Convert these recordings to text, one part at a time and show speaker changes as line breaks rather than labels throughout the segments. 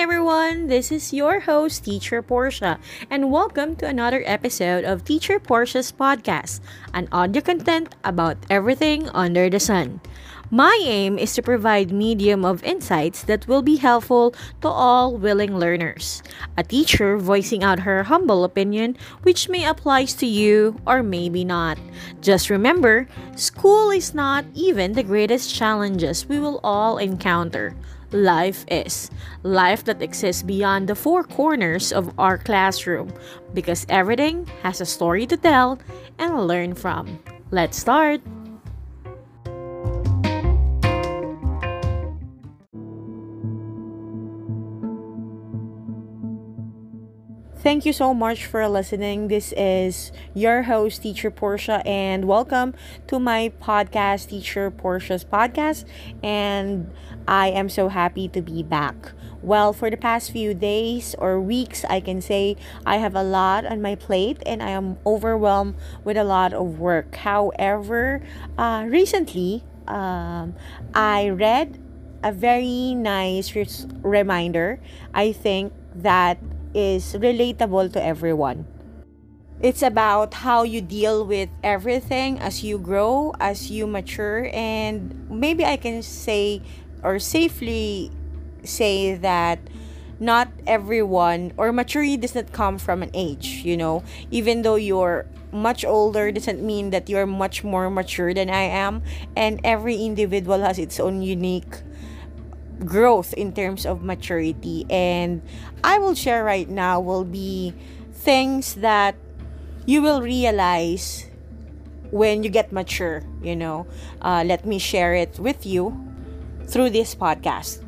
everyone, this is your host, Teacher Portia, and welcome to another episode of Teacher Portia's podcast, an audio content about everything under the sun. My aim is to provide medium of insights that will be helpful to all willing learners. A teacher voicing out her humble opinion which may applies to you or maybe not. Just remember, school is not even the greatest challenges we will all encounter life is. Life that exists beyond the four corners of our classroom because everything has a story to tell and learn from. Let's start! Thank you so much for listening. This is your host, Teacher Portia, and welcome to my podcast, Teacher Portia's Podcast. And I am so happy to be back. Well, for the past few days or weeks, I can say I have a lot on my plate and I am overwhelmed with a lot of work. However, uh, recently, um, I read a very nice reminder. I think that is relatable to everyone. It's about how you deal with everything as you grow, as you mature, and maybe I can say or safely say that not everyone or maturity does not come from an age, you know, even though you're much older doesn't mean that you're much more mature than I am, and every individual has its own unique growth in terms of maturity. And i will share right now will be things that you will realize when you get mature you know. Uh, let me share it with you through this podcast.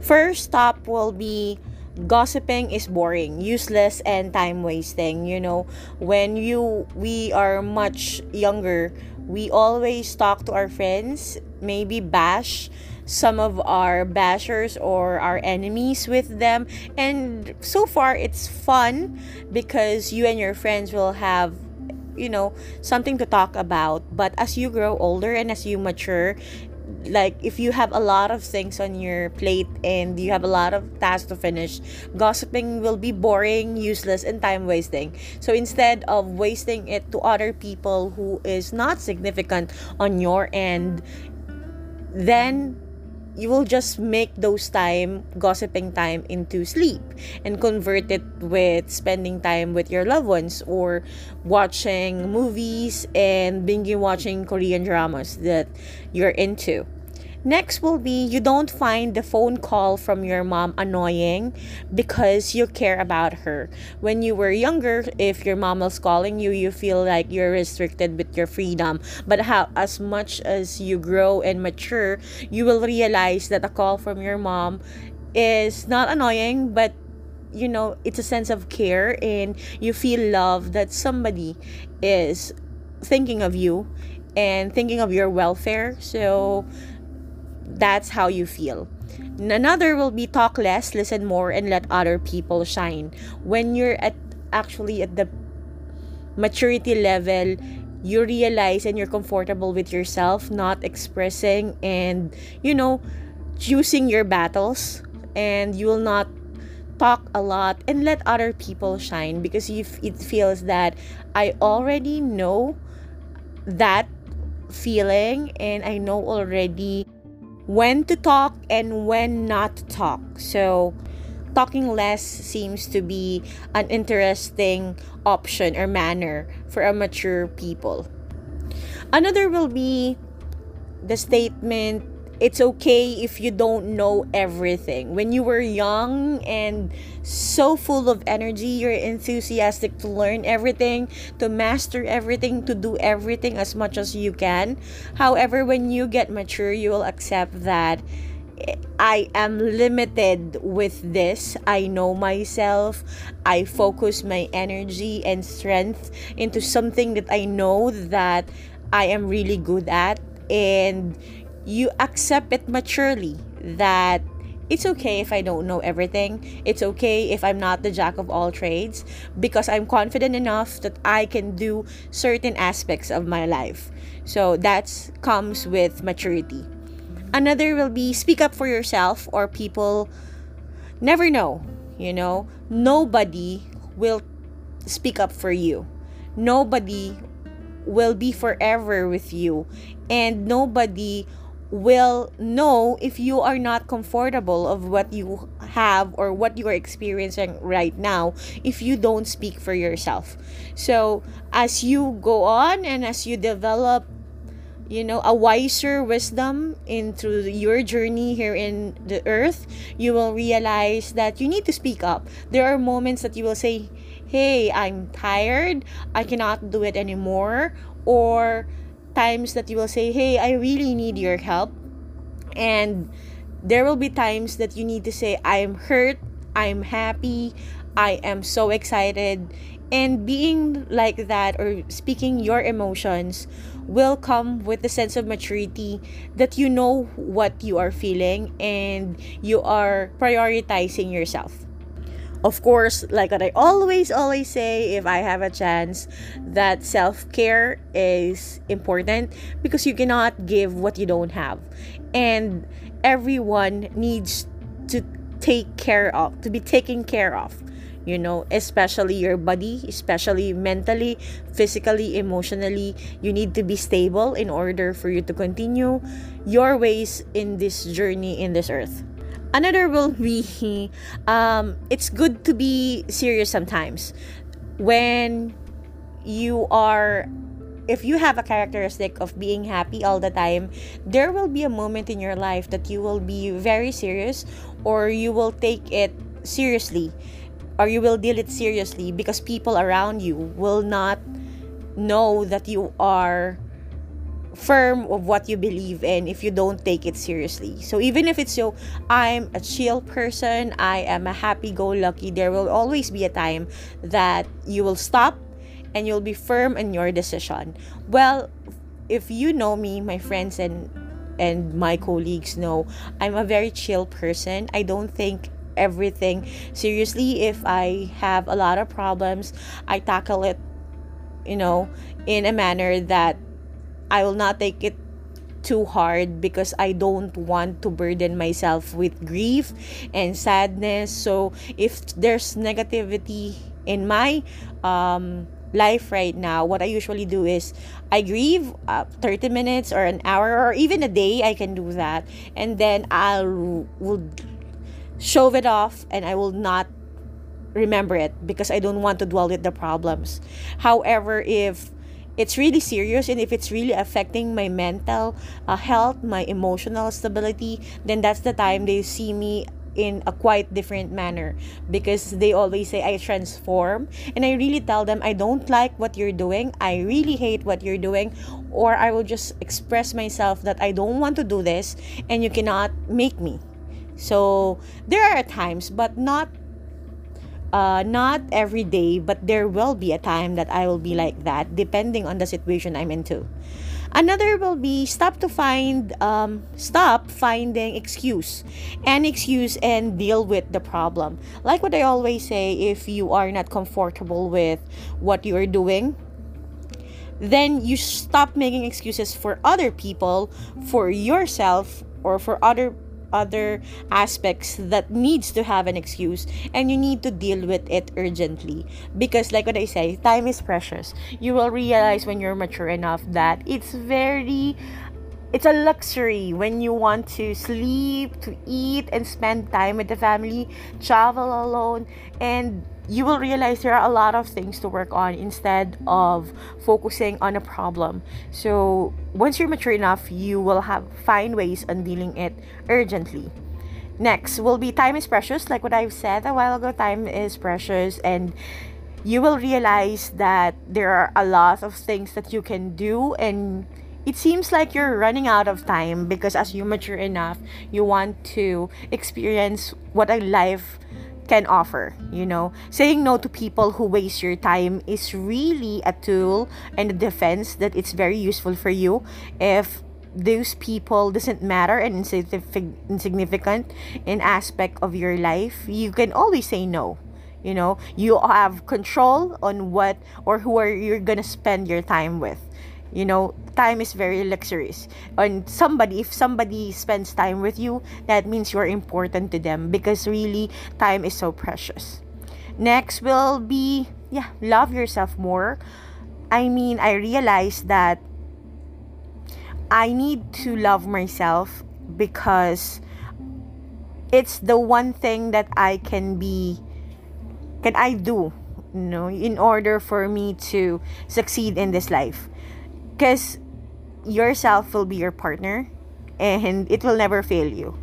First stop will be gossiping is boring useless and time wasting you know. When you we are much younger we always talk to our friends maybe bash some of our bashers or our enemies with them. And so far, it's fun because you and your friends will have you know something to talk about but as you grow older and as you mature like if you have a lot of things on your plate and you have a lot of tasks to finish gossiping will be boring useless and time wasting so instead of wasting it to other people who is not significant on your end then you will just make those time gossiping time into sleep and convert it with spending time with your loved ones or watching movies and binge watching korean dramas that you're into Next will be you don't find the phone call from your mom annoying because you care about her. When you were younger, if your mom was calling you, you feel like you're restricted with your freedom. But how as much as you grow and mature, you will realize that a call from your mom is not annoying, but you know, it's a sense of care and you feel love that somebody is thinking of you and thinking of your welfare. So that's how you feel. Another will be talk less, listen more, and let other people shine. When you're at actually at the maturity level, you realize and you're comfortable with yourself, not expressing and you know, choosing your battles, and you will not talk a lot and let other people shine because you it feels that I already know that feeling and I know already when to talk and when not to talk. So, talking less seems to be an interesting option or manner for a mature people. Another will be the statement it's okay if you don't know everything. When you were young and so full of energy, you're enthusiastic to learn everything, to master everything, to do everything as much as you can. However, when you get mature, you will accept that I am limited with this. I know myself. I focus my energy and strength into something that I know that I am really good at and you accept it maturely that it's okay if I don't know everything. It's okay if I'm not the jack of all trades because I'm confident enough that I can do certain aspects of my life. So that comes with maturity. Another will be speak up for yourself or people never know, you know, nobody will speak up for you. Nobody will be forever with you and nobody will know if you are not comfortable of what you have or what you are experiencing right now if you don't speak for yourself. So as you go on and as you develop you know a wiser wisdom in through your journey here in the earth you will realize that you need to speak up. There are moments that you will say hey i'm tired. I cannot do it anymore. Or times that you will say hey i really need your help and there will be times that you need to say i'm hurt i'm happy i am so excited and being like that or speaking your emotions will come with the sense of maturity that you know what you are feeling and you are prioritizing yourself. Of course, like what I always, always say, if I have a chance, that self care is important because you cannot give what you don't have. And everyone needs to take care of, to be taken care of you know especially your body especially mentally physically emotionally you need to be stable in order for you to continue your ways in this journey in this earth another will be um, it's good to be serious sometimes. When you are if you have a characteristic of being happy all the time, there will be a moment in your life that you will be very serious or you will take it seriously or you will deal it seriously because people around you will not know that you are firm of what you believe in if you don't take it seriously. So even if it's so I'm a chill person, I am a happy go lucky, there will always be a time that you will stop and you'll be firm in your decision. Well, if you know me, my friends and and my colleagues know I'm a very chill person. I don't think everything seriously if i have a lot of problems i tackle it you know in a manner that i will not take it too hard because I don't want to burden myself with grief and sadness. So if there's negativity in my um, life right now, what I usually do is I grieve uh, 30 minutes or an hour or even a day. I can do that, and then I'll will shove it off and I will not remember it because I don't want to dwell with the problems. However, if it's really serious and if it's really affecting my mental uh, health, my emotional stability, then that's the time they see me in a quite different manner. Because they always say I transform and I really tell them I don't like what you're doing. I really hate what you're doing. Or I will just express myself that I don't want to do this and you cannot make me. So there are times, but not uh, not every day, but there will be a time that I will be like that, depending on the situation I'm into. Another will be stop to find um, stop finding excuse and excuse and deal with the problem. Like what I always say, if you are not comfortable with what you are doing, then you stop making excuses for other people, for yourself, or for other other aspects that needs to have an excuse and you need to deal with it urgently. Because like what i say time is precious. You will realize when you're mature enough that it's very it's a luxury when you want to sleep to eat and spend time with the family travel alone and you will realize there are a lot of things to work on instead of focusing on a problem. So once you're mature enough, you will have find ways on dealing it urgently. Next will be time is precious. Like what I've said a while ago, time is precious and you will realize that there are a lot of things that you can do and it seems like you're running out of time because as you mature enough, you want to experience what a life can offer. You know, saying no to people who waste your time is really a tool and a defense that it's very useful for you. If those people doesn't matter and insignificant in aspect of your life you can always say no you know? You have control on what or who are you're gonna spend your time with you know time is very luxurious. And somebody if somebody spends time with you that means you're important to them because really time is so precious. Next will be yeah love yourself more. I mean i realized that i need to love myself because it's the one thing that i can be can i do you know in order for me to succeed in this life because yourself will be your partner and it will never fail you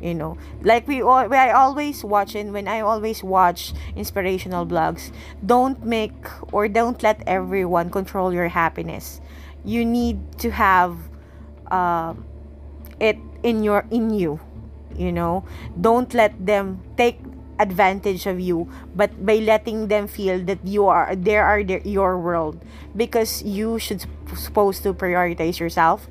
you know. Like we all i always watch and when i always watch inspirational blogs don't make or don't let everyone control your happiness. You need to have uh, it in your in you you know. Don't let them take advantage of you but by letting them feel that you are there are their, your world because you should supposed to prioritize yourself.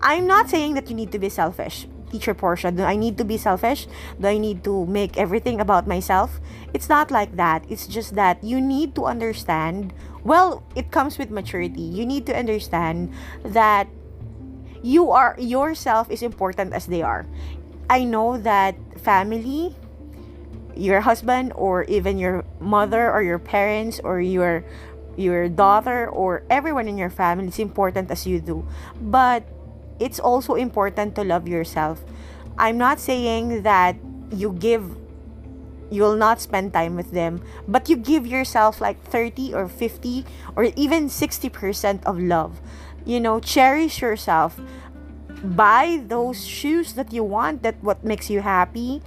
I'm not saying that you need to be selfish teacher Portia. Do i need to be selfish? Do i need to make everything about myself? It's not like that. It's just that you need to understand well it comes with maturity. You need to understand that you are yourself is important as they are. I know that family your husband or even your mother or your parents or your your daughter or everyone in your family is important as you do. But it's also important to love yourself. I'm not saying that you give you will not spend time with them but you give yourself like 30 or 50 or even 60% of love. You know cherish yourself. Buy those shoes that you want that what makes you happy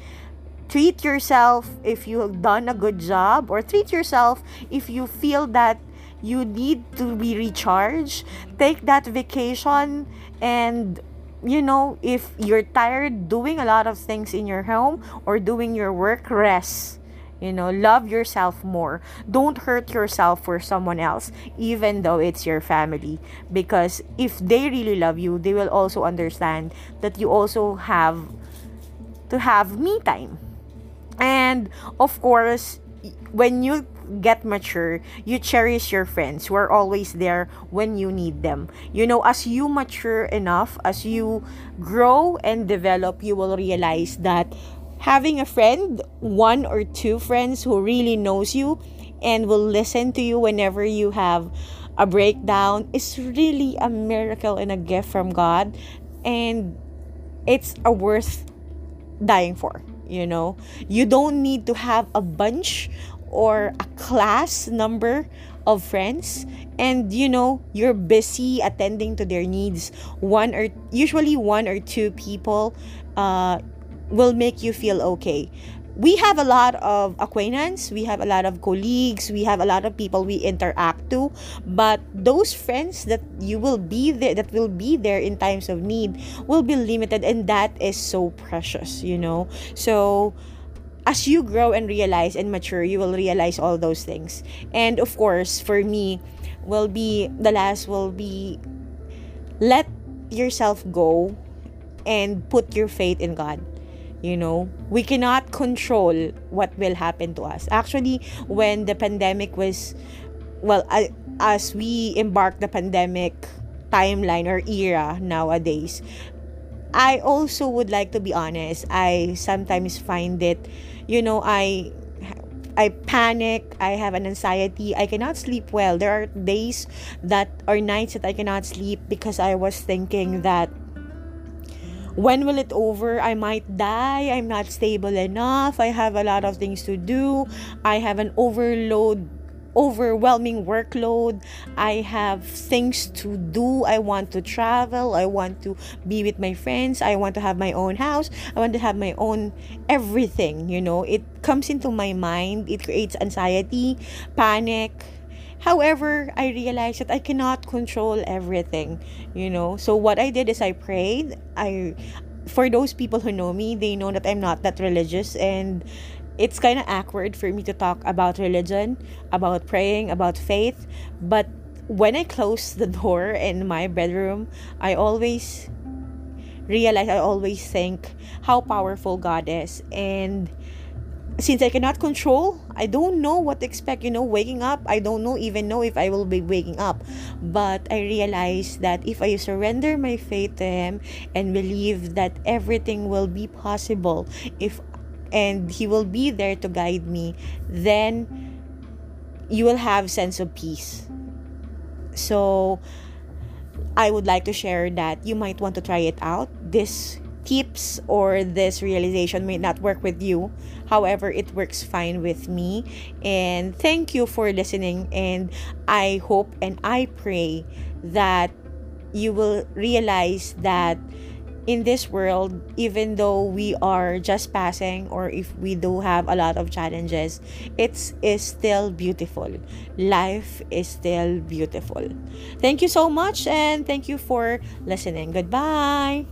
treat yourself if you've done a good job or treat yourself if you feel that you need to be recharged. Take that vacation and you know if you're tired doing a lot of things in your home or doing your work rest. You know love yourself more. Don't hurt yourself for someone else even though it's your family. Because if they really love you they will also understand that you also have to have me time and of course, when you get mature, you cherish your friends who are always there when you need them. You know, as you mature enough, as you grow and develop, you will realize that having a friend, one or two friends who really knows you and will listen to you whenever you have a breakdown is really a miracle and a gift from God and it's a worth dying for you know? You don't need to have a bunch or a class number of friends. And you know you're busy attending to their needs. One or usually one or two people uh, will make you feel okay we have a lot of acquaintance we have a lot of colleagues we have a lot of people we interact to but those friends that you will be there that will be there in times of need will be limited and that is so precious you know? So as you grow and realize and mature you will realize all those things. And of course for me will be the last will be let yourself go and put your faith in god you know we cannot control what will happen to us actually when the pandemic was well as we embark the pandemic timeline or era nowadays i also would like to be honest i sometimes find it you know i I panic, I have an anxiety, I cannot sleep well. There are days that or nights that I cannot sleep because I was thinking that when will it over? I might die. I'm not stable enough. I have a lot of things to do. I have an overload overwhelming workload. I have things to do. I want to travel. I want to be with my friends. I want to have my own house. I want to have my own everything. You know, it comes into my mind. It creates anxiety, panic, However, I realized that I cannot control everything, you know. So what I did is I prayed. I for those people who know me, they know that I'm not that religious and it's kind of awkward for me to talk about religion, about praying, about faith, but when I close the door in my bedroom, I always realize I always think how powerful God is and since I cannot control, I don't know what to expect. You know, waking up, I don't know even know if I will be waking up. But I realize that if I surrender my faith to Him and believe that everything will be possible, if and He will be there to guide me, then you will have sense of peace. So I would like to share that you might want to try it out. This tips or this realization may not work with you. However, it works fine with me. And thank you for listening. And I hope and I pray that you will realize that in this world, even though we are just passing or if we do have a lot of challenges, it's is still beautiful. Life is still beautiful. Thank you so much and thank you for listening. Goodbye.